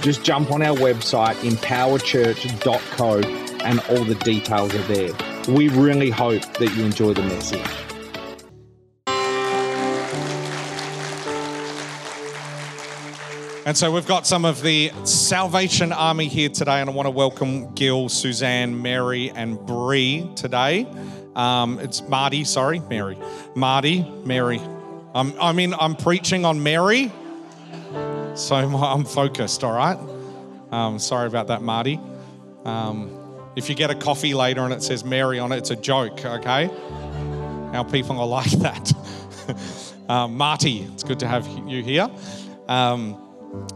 just jump on our website, empowerchurch.co, and all the details are there. We really hope that you enjoy the message. And so we've got some of the Salvation Army here today, and I want to welcome Gil, Suzanne, Mary, and Bree today. Um, it's Marty, sorry, Mary. Marty, Mary. I'm, I mean, I'm preaching on Mary, so I'm focused, all right? Um, sorry about that, Marty. Um, if you get a coffee later and it says Mary on it, it's a joke, okay? Our people are like that. um, Marty, it's good to have you here. Um,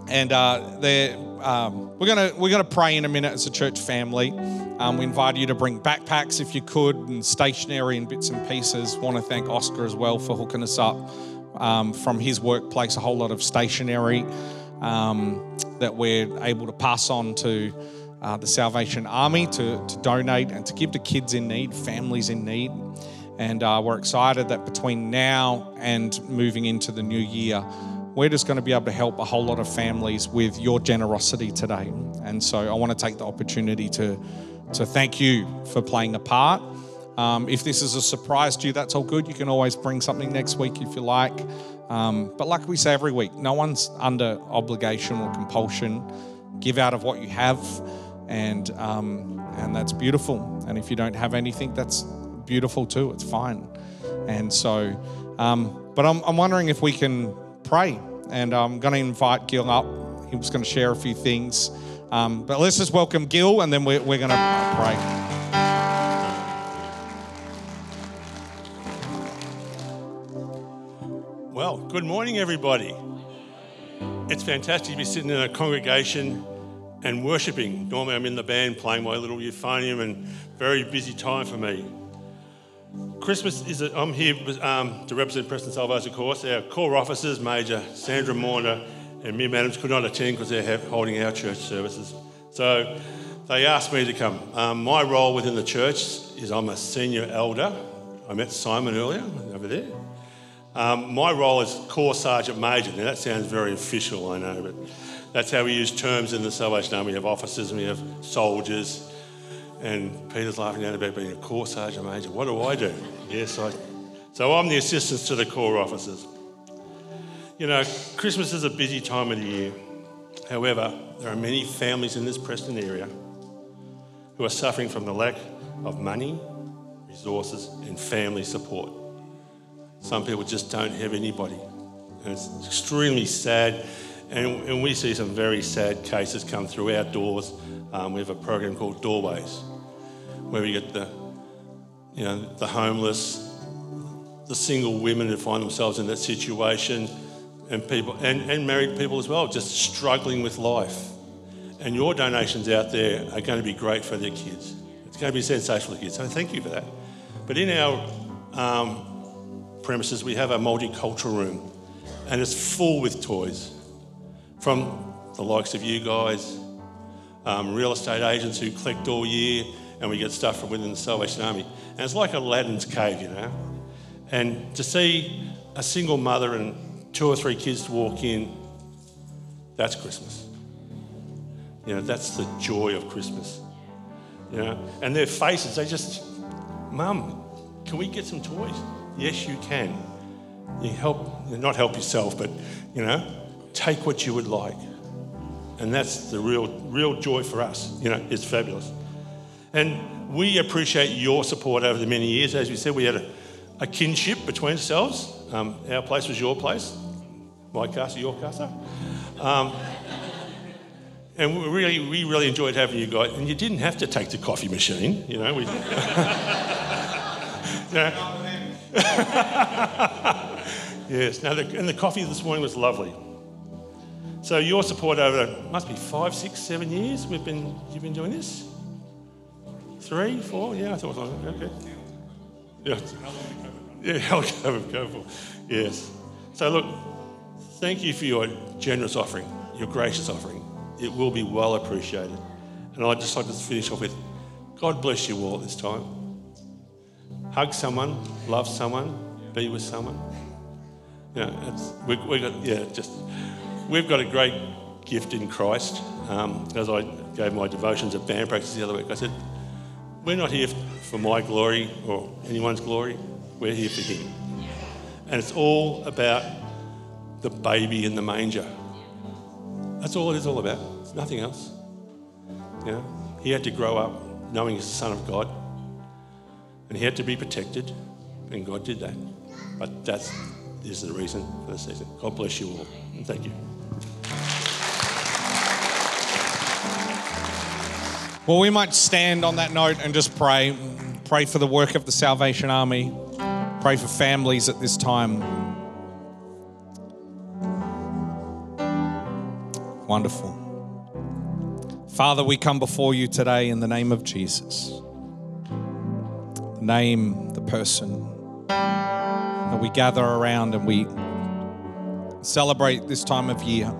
and uh, um, we're gonna we're gonna pray in a minute as a church family. Um, we invite you to bring backpacks if you could, and stationery and bits and pieces. Want to thank Oscar as well for hooking us up um, from his workplace. A whole lot of stationery um, that we're able to pass on to uh, the Salvation Army to, to donate and to give to kids in need, families in need. And uh, we're excited that between now and moving into the new year, we're just going to be able to help a whole lot of families with your generosity today. And so I want to take the opportunity to, to thank you for playing a part. Um, if this is a surprise to you, that's all good. You can always bring something next week if you like. Um, but like we say every week, no one's under obligation or compulsion. Give out of what you have, and um, and that's beautiful. And if you don't have anything, that's beautiful too. It's fine. And so, um, but I'm, I'm wondering if we can pray. And I'm going to invite Gil up. He was going to share a few things. Um, but let's just welcome Gil, and then we're, we're going to pray. Good morning, everybody. It's fantastic to be sitting in a congregation and worshipping. Normally, I'm in the band playing my little euphonium, and very busy time for me. Christmas is, a, I'm here um, to represent Preston Salvos, of course. Our core officers, Major Sandra Morner and Mim Adams, could not attend because they're holding our church services. So they asked me to come. Um, my role within the church is I'm a senior elder. I met Simon earlier over there. Um, my role is Corps Sergeant Major. Now that sounds very official, I know, but that's how we use terms in the Salvation Army. We have officers and we have soldiers and Peter's laughing down about being a Corps Sergeant Major. What do I do? Yes, I. So I'm the assistant to the Corps officers. You know, Christmas is a busy time of the year. However, there are many families in this Preston area who are suffering from the lack of money, resources, and family support. Some people just don't have anybody. And it's extremely sad. And, and we see some very sad cases come through our doors. Um, we have a program called Doorways, where we get the, you know, the homeless, the single women who find themselves in that situation, and people and, and married people as well, just struggling with life. And your donations out there are going to be great for their kids. It's going to be sensational for kids. So thank you for that. But in our um, premises, we have a multicultural room, and it's full with toys from the likes of you guys, um, real estate agents who collect all year, and we get stuff from within the Salvation Army. And it's like Aladdin's cave, you know. And to see a single mother and two or three kids walk in, that's Christmas. You know, that's the joy of Christmas. You know, and their faces, they just, Mum, can we get some toys? Yes, you can. You help, not help yourself, but, you know, take what you would like. And that's the real, real joy for us. You know, it's fabulous. And we appreciate your support over the many years. As we said, we had a, a kinship between ourselves. Um, our place was your place, my casa, your casa. Um, and we really, we really enjoyed having you guys. And you didn't have to take the coffee machine, you know. We, you know. yes. Now, the, and the coffee this morning was lovely. So your support over must be five, six, seven years we've been you've been doing this. Three, four? Yeah, I thought, it was that. okay. Yeah. Yeah, helicopter, go Yes. So look, thank you for your generous offering, your gracious offering. It will be well appreciated. And I'd just like to finish off with God bless you all at this time. Hug someone, love someone, be with someone. Know, it's, we, we got, yeah, just, we've got a great gift in Christ. Um, as I gave my devotions at band practice the other week, I said, we're not here for my glory or anyone's glory. We're here for Him. And it's all about the baby in the manger. That's all it is all about. It's nothing else. Know, he had to grow up knowing he's the Son of God, and he had to be protected, and God did that. But this is the reason for the season. God bless you all, and thank you. Well, we might stand on that note and just pray. Pray for the work of the Salvation Army. Pray for families at this time. Wonderful. Father, we come before you today in the name of Jesus. Name, the person that we gather around and we celebrate this time of year.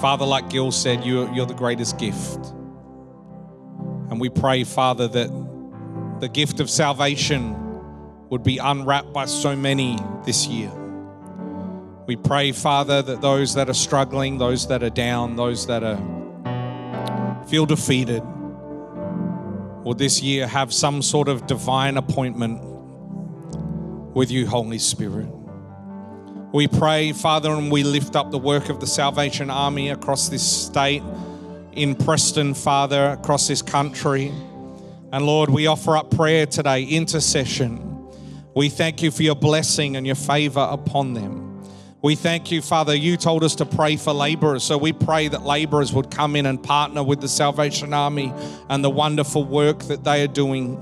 Father, like Gil said, you're, you're the greatest gift. And we pray, Father, that the gift of salvation would be unwrapped by so many this year. We pray, Father, that those that are struggling, those that are down, those that are feel defeated, will this year have some sort of divine appointment with you, Holy Spirit. We pray, Father, and we lift up the work of the Salvation Army across this state in Preston, Father, across this country. And Lord, we offer up prayer today, intercession. We thank you for your blessing and your favor upon them. We thank you, Father. You told us to pray for laborers. So we pray that laborers would come in and partner with the Salvation Army and the wonderful work that they are doing.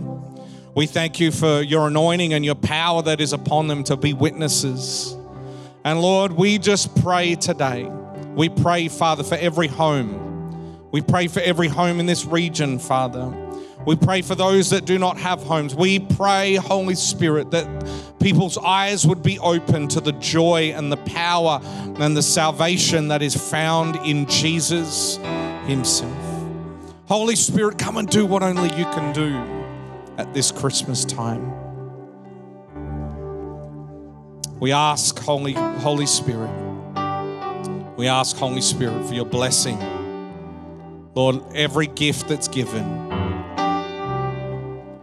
We thank you for your anointing and your power that is upon them to be witnesses. And Lord, we just pray today. We pray, Father, for every home we pray for every home in this region, Father. We pray for those that do not have homes. We pray, Holy Spirit, that people's eyes would be open to the joy and the power and the salvation that is found in Jesus Himself. Holy Spirit, come and do what only you can do at this Christmas time. We ask, Holy, Holy Spirit, we ask, Holy Spirit, for your blessing Lord, every gift that's given,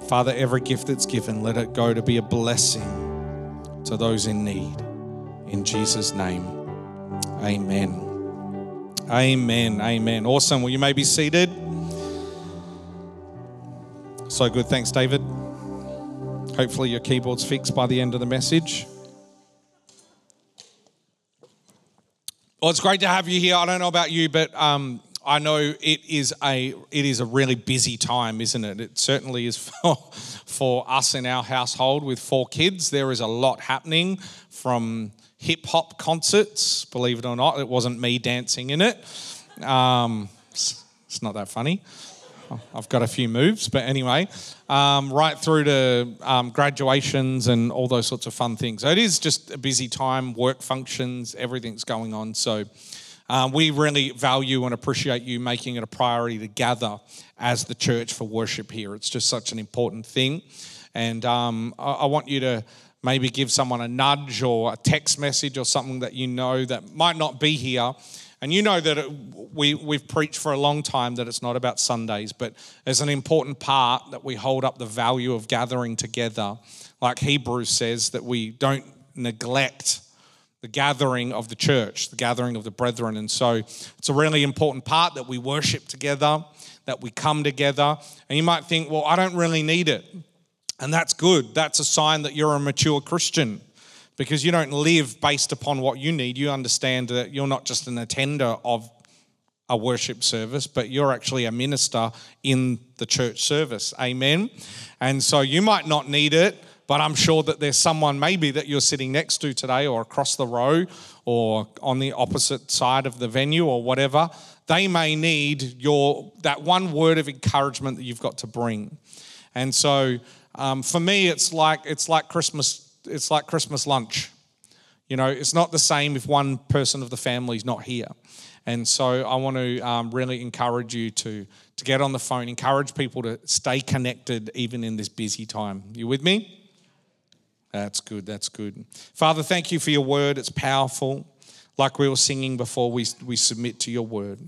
Father, every gift that's given, let it go to be a blessing to those in need. In Jesus' name, amen. Amen. Amen. Awesome. Well, you may be seated. So good. Thanks, David. Hopefully, your keyboard's fixed by the end of the message. Well, it's great to have you here. I don't know about you, but um, I know it is a it is a really busy time, isn't it? It certainly is for for us in our household with four kids. There is a lot happening from hip hop concerts. Believe it or not, it wasn't me dancing in it. Um, it's, not that funny. I've got a few moves, but anyway, um, right through to um, graduations and all those sorts of fun things. So it is just a busy time, work functions, everything's going on. So um, we really value and appreciate you making it a priority to gather as the church for worship here. It's just such an important thing. And um, I, I want you to maybe give someone a nudge or a text message or something that you know that might not be here. And you know that it, we, we've preached for a long time that it's not about Sundays, but there's an important part that we hold up the value of gathering together. Like Hebrews says, that we don't neglect the gathering of the church, the gathering of the brethren. And so it's a really important part that we worship together, that we come together. And you might think, well, I don't really need it. And that's good. That's a sign that you're a mature Christian because you don't live based upon what you need. You understand that you're not just an attender of a worship service, but you're actually a minister in the church service. Amen. And so you might not need it but I'm sure that there's someone maybe that you're sitting next to today or across the row or on the opposite side of the venue or whatever they may need your that one word of encouragement that you've got to bring. And so um, for me, it's like it's like Christmas. It's like Christmas lunch. You know, it's not the same if one person of the family is not here. And so I want to um, really encourage you to, to get on the phone, encourage people to stay connected even in this busy time. You with me? That's good. That's good. Father, thank you for your word. It's powerful. Like we were singing before, we, we submit to your word.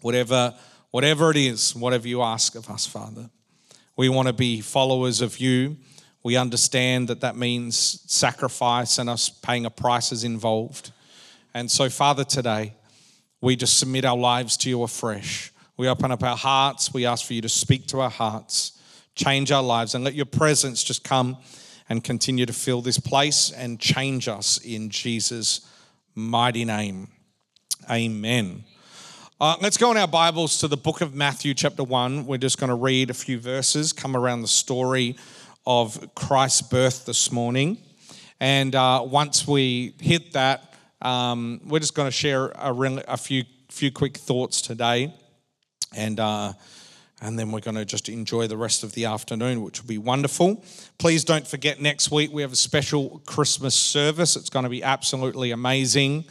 Whatever, whatever it is, whatever you ask of us, Father. We want to be followers of you. We understand that that means sacrifice and us paying a price is involved. And so, Father, today, we just submit our lives to you afresh. We open up our hearts. We ask for you to speak to our hearts, change our lives, and let your presence just come and continue to fill this place and change us in Jesus' mighty name. Amen. Uh, let's go in our Bibles to the book of Matthew, chapter 1. We're just going to read a few verses, come around the story of Christ's birth this morning. And uh, once we hit that, um, we're just going to share a, a, few few quick thoughts today, and uh, and then we're going to just enjoy the rest of the afternoon, which will be wonderful. Please don't forget next week we have a special Christmas service. It's going to be absolutely amazing.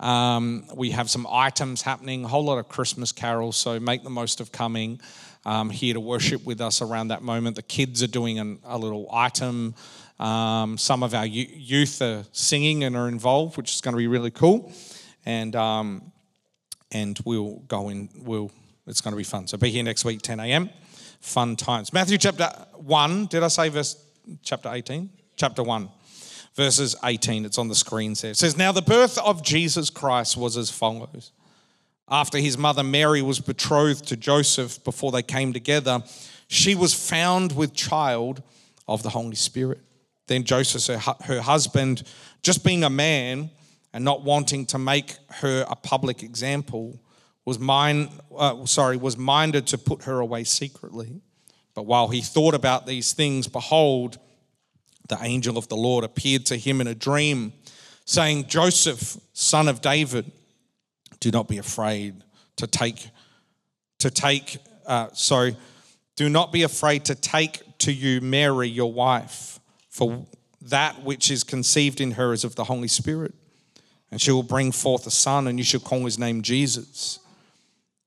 Um, we have some items happening, a whole lot of Christmas carols, so make the most of coming um, here to worship with us around that moment. The kids are doing an, a little item um, some of our youth are singing and are involved, which is going to be really cool. And um, and we'll go in. We'll it's going to be fun. So be here next week, 10 a.m. Fun times. Matthew chapter one. Did I say verse chapter 18? Chapter one, verses 18. It's on the screens there. It says, "Now the birth of Jesus Christ was as follows." After his mother Mary was betrothed to Joseph, before they came together, she was found with child of the Holy Spirit. Then Joseph, her, husband, just being a man and not wanting to make her a public example, was mind, uh, sorry, was minded to put her away secretly. But while he thought about these things, behold, the angel of the Lord appeared to him in a dream, saying, Joseph, son of David, do not be afraid to take, to take, uh, sorry, do not be afraid to take to you Mary, your wife for that which is conceived in her is of the Holy Spirit. And she will bring forth a son, and you shall call his name Jesus.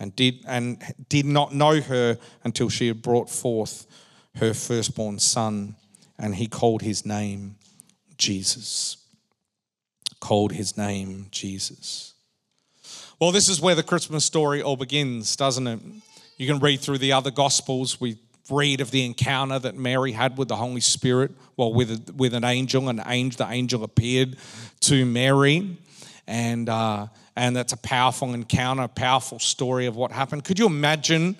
and did, and did not know her until she had brought forth her firstborn son, and he called his name Jesus. Called his name Jesus. Well, this is where the Christmas story all begins, doesn't it? You can read through the other Gospels. We read of the encounter that Mary had with the Holy Spirit, well, with, with an angel. An angel, the angel appeared to Mary, and uh, and that's a powerful encounter, a powerful story of what happened. Could you imagine?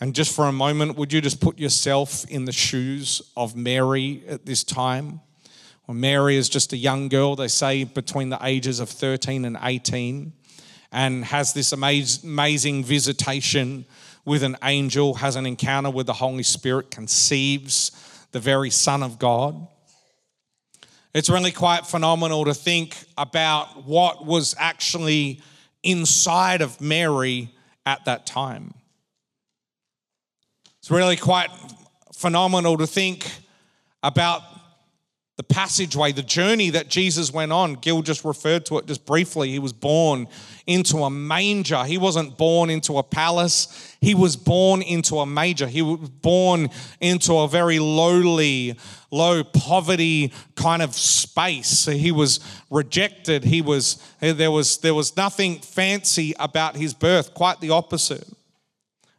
And just for a moment, would you just put yourself in the shoes of Mary at this time? Well, Mary is just a young girl, they say between the ages of 13 and 18, and has this amazing visitation with an angel, has an encounter with the Holy Spirit, conceives the very Son of God. It's really quite phenomenal to think about what was actually inside of Mary at that time. It's really quite phenomenal to think about the passageway, the journey that Jesus went on. Gil just referred to it just briefly. He was born into a manger. He wasn't born into a palace. He was born into a manger. He was born into a very lowly, low poverty kind of space. So He was rejected. He was there was there was nothing fancy about his birth, quite the opposite.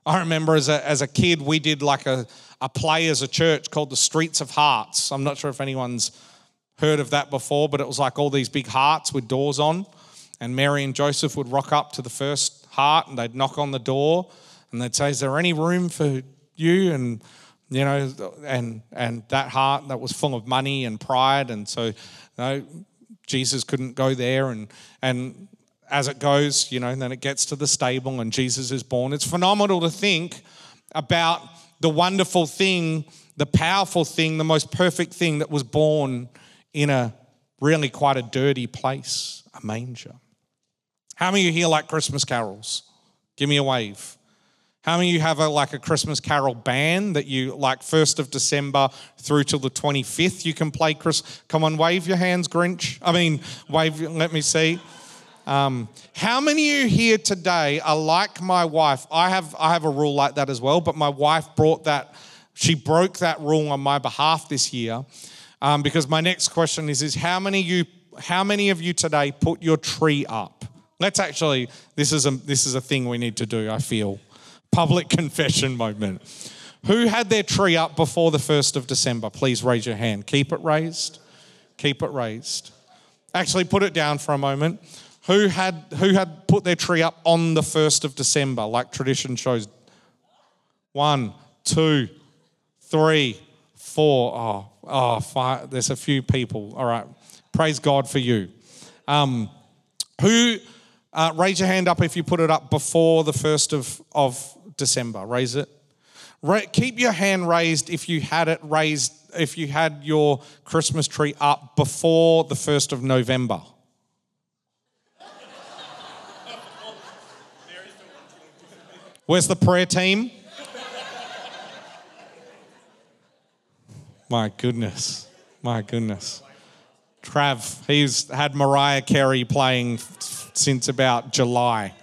I remember as a, as a kid, we did like a a play as a church called the Streets of Hearts. I'm not sure if anyone's heard of that before, but it was like all these big hearts with doors on. And Mary and Joseph would rock up to the first heart and they'd knock on the door and they'd say, Is there any room for you? And you know, and and that heart that was full of money and pride, and so you know, Jesus couldn't go there, and and as it goes, you know, then it gets to the stable and Jesus is born. It's phenomenal to think about the wonderful thing, the powerful thing, the most perfect thing that was born in a really quite a dirty place, a manger. How many of you here like Christmas carols? Give me a wave. How many of you have a, like a Christmas carol band that you like 1st of December through till the 25th you can play Chris? Come on, wave your hands, Grinch. I mean, wave, let me see. Um, how many of you here today are like my wife? I have, I have a rule like that as well, but my wife brought that, she broke that rule on my behalf this year. Um, because my next question is, is how many you how many of you today put your tree up? Let's actually, this is a this is a thing we need to do, I feel. Public confession moment. Who had their tree up before the 1st of December? Please raise your hand. Keep it raised. Keep it raised. Actually, put it down for a moment. Who had who had put their tree up on the 1st of December, like tradition shows? One, two, three, four. Oh, oh, five. There's a few people. All right. Praise God for you. Um, who, uh, raise your hand up if you put it up before the 1st of, of December. Raise it. Ra- keep your hand raised if you had it raised, if you had your Christmas tree up before the 1st of November. Where's the prayer team? My goodness. My goodness. Trav, he's had Mariah Carey playing since about July.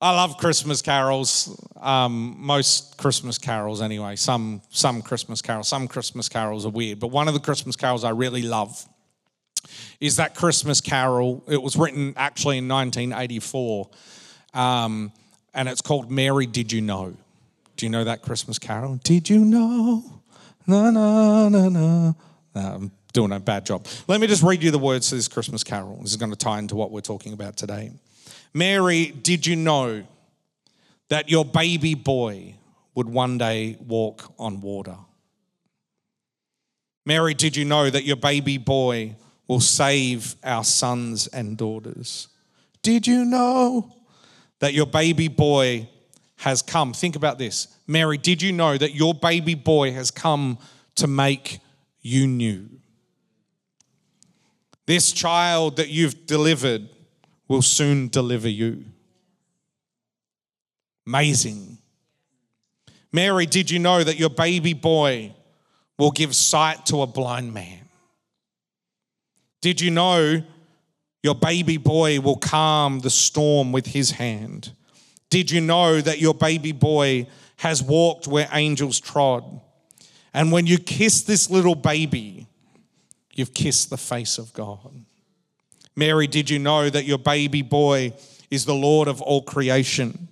I love Christmas carols. Um, most Christmas carols, anyway. Some some Christmas carols. Some Christmas carols are weird, but one of the Christmas carols I really love is that Christmas carol. It was written actually in 1984, um, and it's called "Mary, Did You Know." Do you know that Christmas carol? Did you know? Na na na na. I'm doing a bad job. Let me just read you the words to this Christmas carol. This is going to tie into what we're talking about today. Mary, did you know that your baby boy would one day walk on water? Mary, did you know that your baby boy will save our sons and daughters? Did you know that your baby boy has come? Think about this. Mary, did you know that your baby boy has come to make you new? This child that you've delivered will soon deliver you. Amazing. Mary, did you know that your baby boy will give sight to a blind man? Did you know your baby boy will calm the storm with his hand? Did you know that your baby boy has walked where angels trod? And when you kiss this little baby, you've kissed the face of God. Mary, did you know that your baby boy is the Lord of all creation?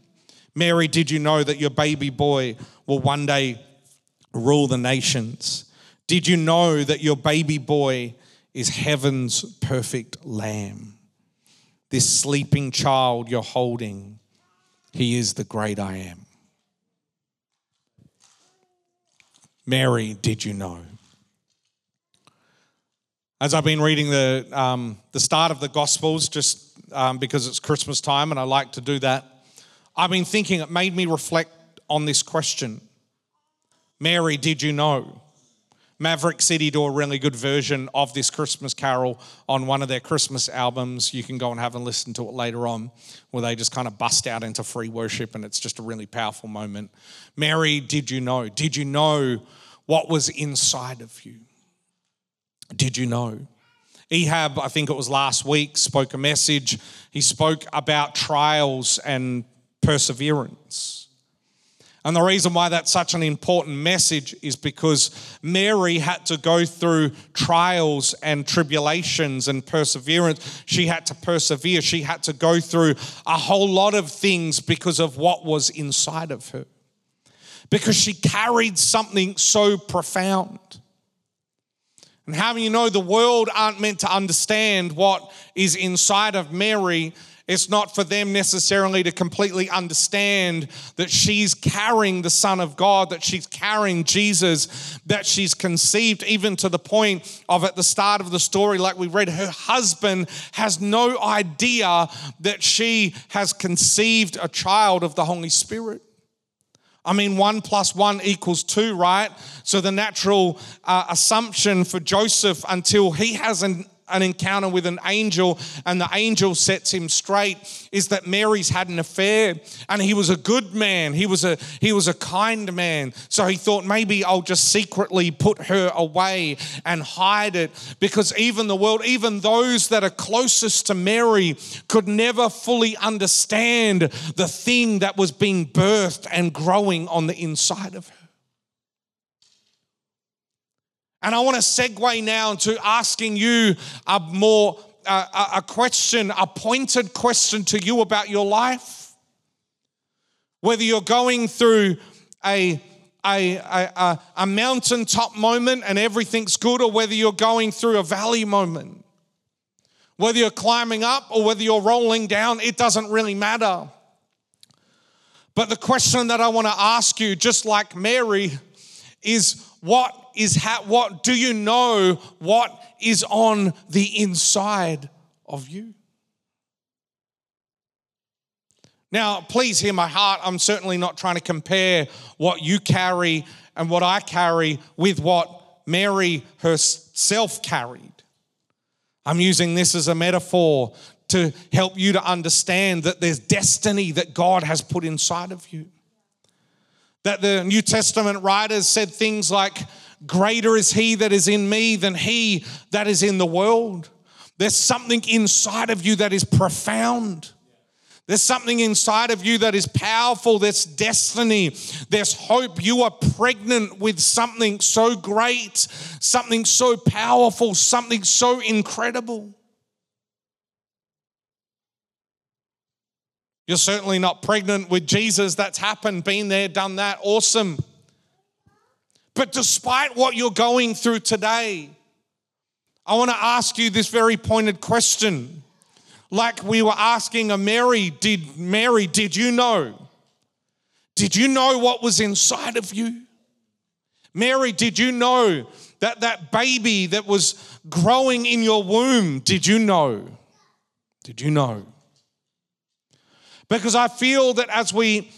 Mary, did you know that your baby boy will one day rule the nations? Did you know that your baby boy is heaven's perfect lamb? This sleeping child you're holding, he is the great I am. Mary, did you know? As I've been reading the, um, the start of the Gospels, just um, because it's Christmas time and I like to do that, I've been thinking it made me reflect on this question Mary, did you know? Maverick City do a really good version of this Christmas carol on one of their Christmas albums. You can go and have a listen to it later on, where they just kind of bust out into free worship, and it's just a really powerful moment. Mary, did you know? Did you know what was inside of you? Did you know? Ehab, I think it was last week, spoke a message. He spoke about trials and perseverance. And the reason why that's such an important message is because Mary had to go through trials and tribulations and perseverance. She had to persevere. She had to go through a whole lot of things because of what was inside of her. Because she carried something so profound. And how you know the world aren't meant to understand what is inside of Mary? It's not for them necessarily to completely understand that she's carrying the Son of God, that she's carrying Jesus, that she's conceived, even to the point of at the start of the story, like we read, her husband has no idea that she has conceived a child of the Holy Spirit. I mean, one plus one equals two, right? So the natural uh, assumption for Joseph until he has an an encounter with an angel and the angel sets him straight is that Mary's had an affair and he was a good man. He was a he was a kind man. So he thought maybe I'll just secretly put her away and hide it because even the world even those that are closest to Mary could never fully understand the thing that was being birthed and growing on the inside of her and I want to segue now to asking you a more uh, a question, a pointed question to you about your life. Whether you're going through a a, a, a mountaintop moment and everything's good, or whether you're going through a valley moment. Whether you're climbing up or whether you're rolling down, it doesn't really matter. But the question that I want to ask you, just like Mary, is what is ha- what do you know what is on the inside of you? Now, please hear my heart. I'm certainly not trying to compare what you carry and what I carry with what Mary herself carried. I'm using this as a metaphor to help you to understand that there's destiny that God has put inside of you. That the New Testament writers said things like, Greater is he that is in me than he that is in the world. There's something inside of you that is profound. There's something inside of you that is powerful. There's destiny. There's hope. You are pregnant with something so great, something so powerful, something so incredible. You're certainly not pregnant with Jesus. That's happened, been there, done that. Awesome. But despite what you're going through today, I want to ask you this very pointed question. Like we were asking a Mary, did Mary, did you know? Did you know what was inside of you? Mary, did you know that that baby that was growing in your womb, did you know? Did you know? Because I feel that as we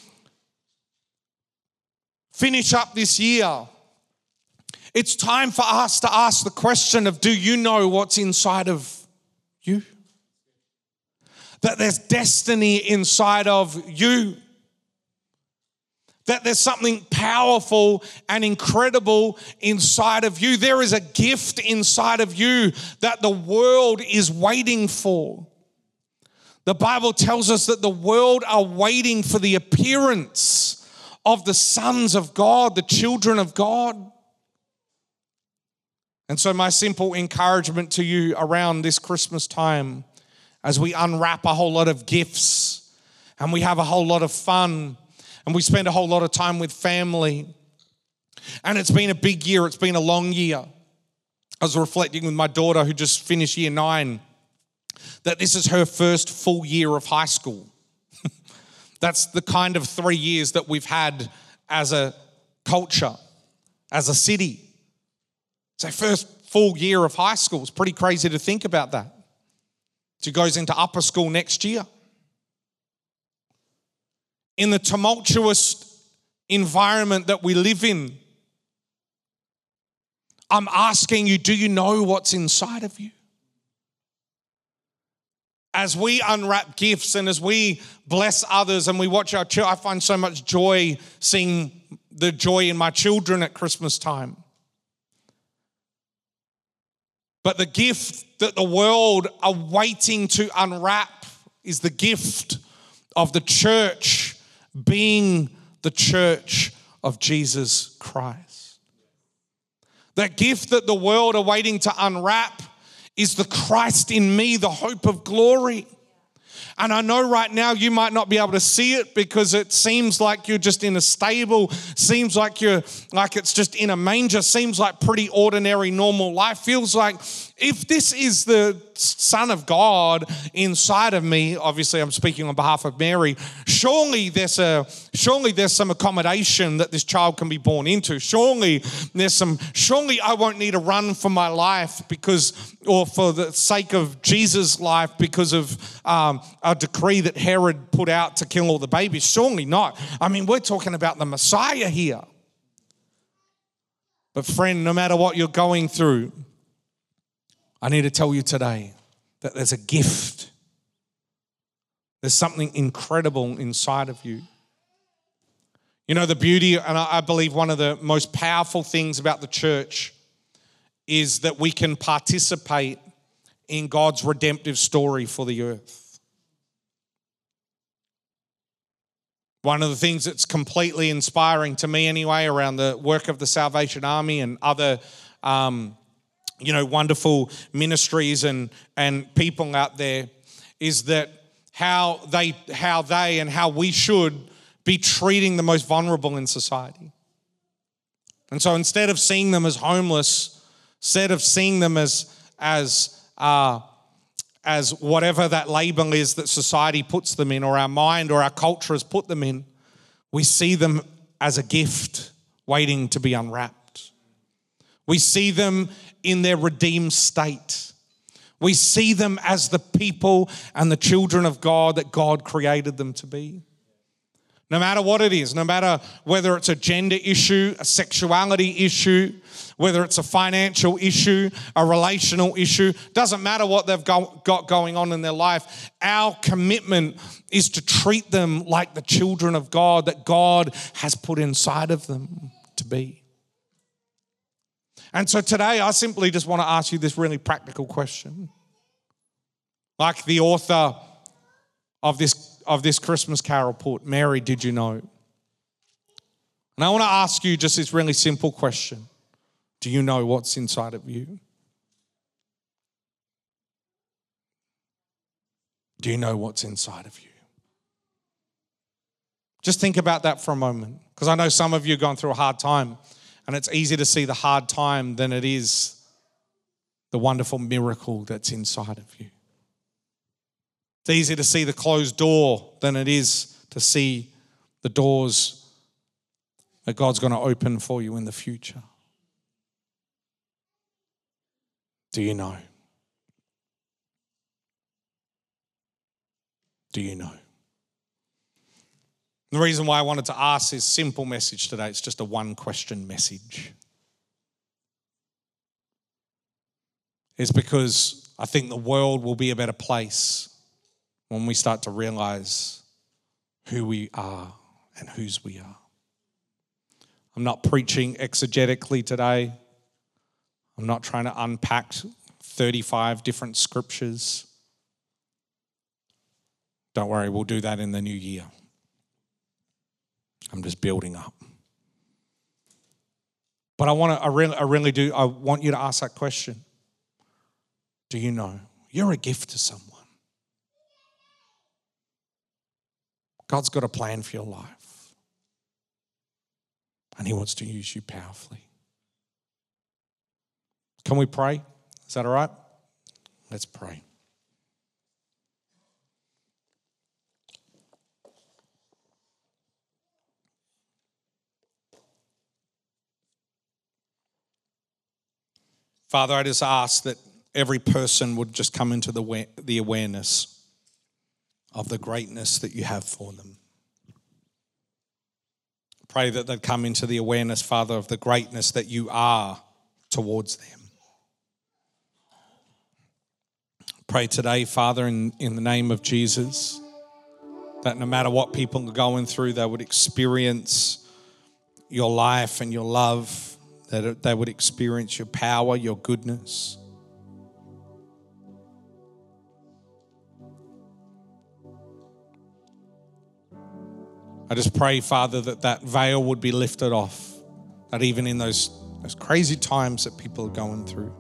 finish up this year, it's time for us to ask the question of do you know what's inside of you? That there's destiny inside of you. That there's something powerful and incredible inside of you. There is a gift inside of you that the world is waiting for. The Bible tells us that the world are waiting for the appearance of the sons of God, the children of God. And so, my simple encouragement to you around this Christmas time, as we unwrap a whole lot of gifts and we have a whole lot of fun and we spend a whole lot of time with family, and it's been a big year, it's been a long year. I was reflecting with my daughter who just finished year nine that this is her first full year of high school. That's the kind of three years that we've had as a culture, as a city. Our first full year of high school. It's pretty crazy to think about that. She goes into upper school next year. In the tumultuous environment that we live in, I'm asking you do you know what's inside of you? As we unwrap gifts and as we bless others and we watch our children, I find so much joy seeing the joy in my children at Christmas time. But the gift that the world are waiting to unwrap is the gift of the church being the church of Jesus Christ. That gift that the world are waiting to unwrap is the Christ in me, the hope of glory. And I know right now you might not be able to see it because it seems like you're just in a stable, seems like you're like it's just in a manger, seems like pretty ordinary, normal life. Feels like if this is the Son of God inside of me, obviously I'm speaking on behalf of Mary, surely there's a surely there's some accommodation that this child can be born into. Surely there's some, surely I won't need to run for my life because or for the sake of Jesus' life because of um, a decree that Herod put out to kill all the babies. Surely not. I mean, we're talking about the Messiah here. But, friend, no matter what you're going through, I need to tell you today that there's a gift. There's something incredible inside of you. You know, the beauty, and I believe one of the most powerful things about the church is that we can participate in God's redemptive story for the earth. One of the things that's completely inspiring to me, anyway, around the work of the Salvation Army and other um, you know, wonderful ministries and, and people out there is that how they, how they and how we should be treating the most vulnerable in society. And so instead of seeing them as homeless, instead of seeing them as, as, uh, as whatever that label is that society puts them in, or our mind or our culture has put them in, we see them as a gift waiting to be unwrapped. We see them in their redeemed state. We see them as the people and the children of God that God created them to be. No matter what it is, no matter whether it's a gender issue, a sexuality issue, whether it's a financial issue, a relational issue, doesn't matter what they've got going on in their life. Our commitment is to treat them like the children of God that God has put inside of them to be. And so today, I simply just want to ask you this really practical question. Like the author of this, of this Christmas carol put, Mary, did you know? And I want to ask you just this really simple question Do you know what's inside of you? Do you know what's inside of you? Just think about that for a moment, because I know some of you are going through a hard time. And it's easier to see the hard time than it is the wonderful miracle that's inside of you. It's easier to see the closed door than it is to see the doors that God's going to open for you in the future. Do you know? Do you know? The reason why I wanted to ask this simple message today, it's just a one question message, is because I think the world will be a better place when we start to realize who we are and whose we are. I'm not preaching exegetically today. I'm not trying to unpack 35 different scriptures. Don't worry, we'll do that in the new year. I'm just building up. But I want to, I really, I really do, I want you to ask that question. Do you know? You're a gift to someone. God's got a plan for your life. And He wants to use you powerfully. Can we pray? Is that all right? Let's pray. Father, I just ask that every person would just come into the, the awareness of the greatness that you have for them. Pray that they'd come into the awareness, Father, of the greatness that you are towards them. Pray today, Father, in, in the name of Jesus, that no matter what people are going through, they would experience your life and your love that they would experience your power, your goodness. I just pray, Father, that that veil would be lifted off, that even in those, those crazy times that people are going through,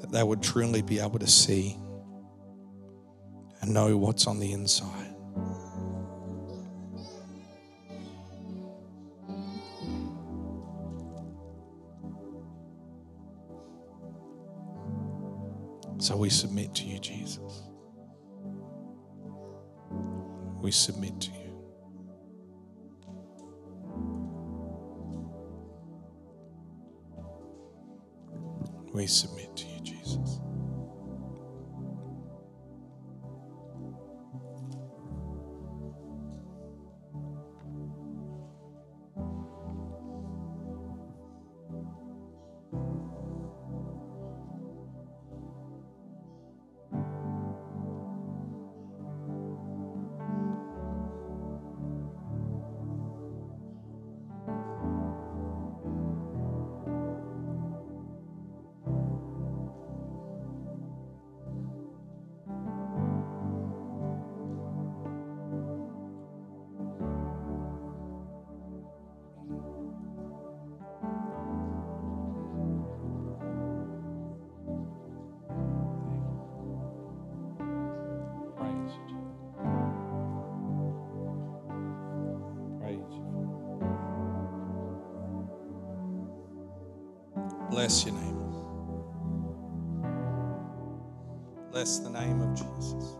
that they would truly be able to see and know what's on the inside. So we submit to you, Jesus. We submit to you. We submit to you, Jesus. Bless your name. Bless the name of Jesus.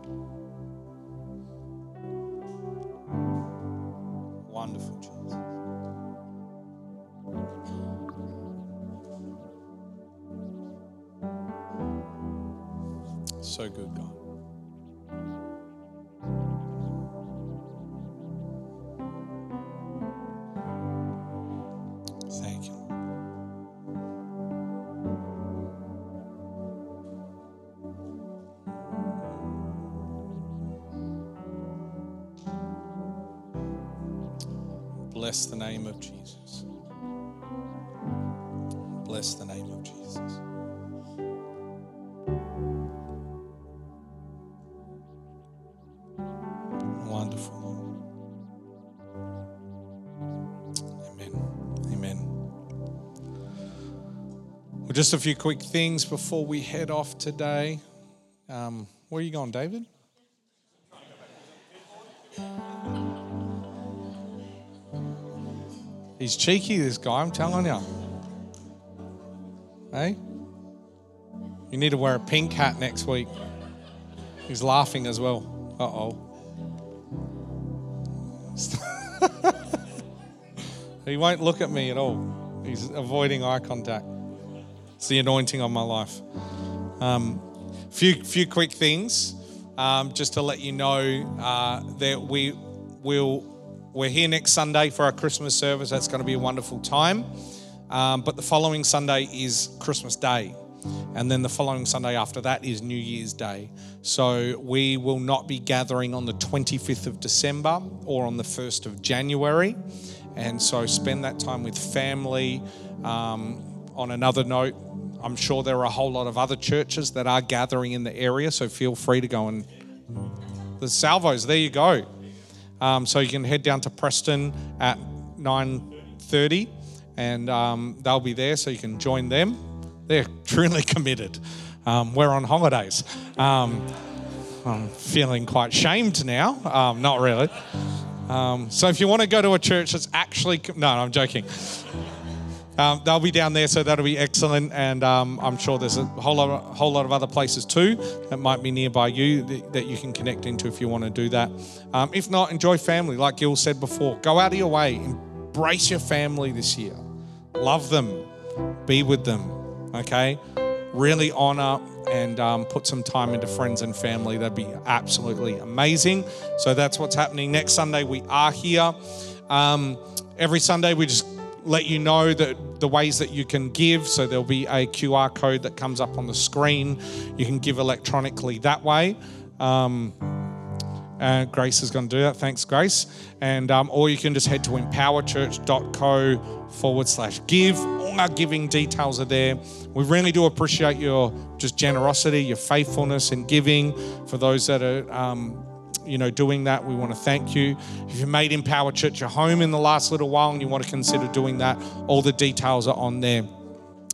Wonderful Jesus. So good, God. Bless the name of Jesus. Bless the name of Jesus. Wonderful, Amen. Amen. Well, just a few quick things before we head off today. Um, where are you going, David? He's cheeky, this guy, I'm telling you. Hey? You need to wear a pink hat next week. He's laughing as well. Uh oh. he won't look at me at all. He's avoiding eye contact. It's the anointing on my life. Um, few few quick things, um, just to let you know uh, that we will we're here next Sunday for our Christmas service. That's going to be a wonderful time. Um, but the following Sunday is Christmas Day. And then the following Sunday after that is New Year's Day. So we will not be gathering on the 25th of December or on the 1st of January. And so spend that time with family. Um, on another note, I'm sure there are a whole lot of other churches that are gathering in the area. So feel free to go and. The salvos, there you go. Um, so you can head down to Preston at 9:30, and um, they'll be there, so you can join them. They're truly committed. Um, we're on holidays. Um, I'm feeling quite shamed now. Um, not really. Um, so if you want to go to a church that's actually no, no I'm joking. Um, they'll be down there, so that'll be excellent. And um, I'm sure there's a whole lot, of, whole lot of other places too that might be nearby you that, that you can connect into if you want to do that. Um, if not, enjoy family, like Gil said before. Go out of your way, embrace your family this year, love them, be with them. Okay, really honor and um, put some time into friends and family. That'd be absolutely amazing. So that's what's happening next Sunday. We are here. Um, every Sunday, we just let you know that the ways that you can give. So there'll be a QR code that comes up on the screen. You can give electronically that way. Um, uh, Grace is going to do that. Thanks, Grace. And um, or you can just head to empowerchurch.co forward slash give. All our giving details are there. We really do appreciate your just generosity, your faithfulness in giving. For those that are um, you know, doing that, we want to thank you. If you made Empower Church your home in the last little while and you want to consider doing that, all the details are on there.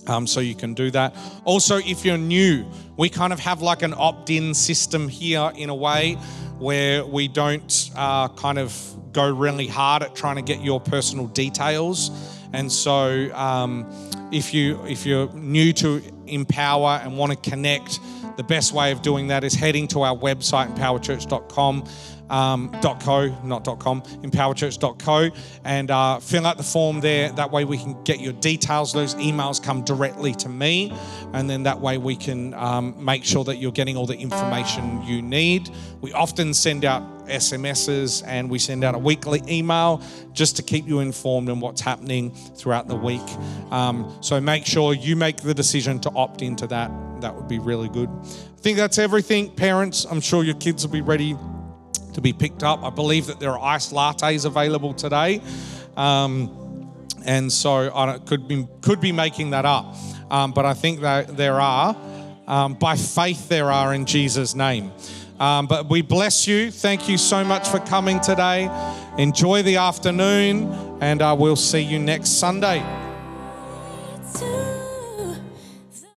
Um, so you can do that. Also, if you're new, we kind of have like an opt in system here in a way where we don't uh, kind of go really hard at trying to get your personal details. And so, um, if you if you're new to Empower and want to connect, the best way of doing that is heading to our website, empowerchurch.com um, .co, not .com, empowerchurch.co, and uh, fill out the form there. That way we can get your details. Those emails come directly to me, and then that way we can um, make sure that you're getting all the information you need. We often send out SMSs and we send out a weekly email just to keep you informed on what's happening throughout the week. Um, so make sure you make the decision to opt into that. That would be really good. I think that's everything. Parents, I'm sure your kids will be ready to be picked up. I believe that there are iced lattes available today. Um, and so I could be, could be making that up. Um, but I think that there are. Um, by faith, there are in Jesus' name. Um, but we bless you. Thank you so much for coming today. Enjoy the afternoon, and uh, we'll see you next Sunday.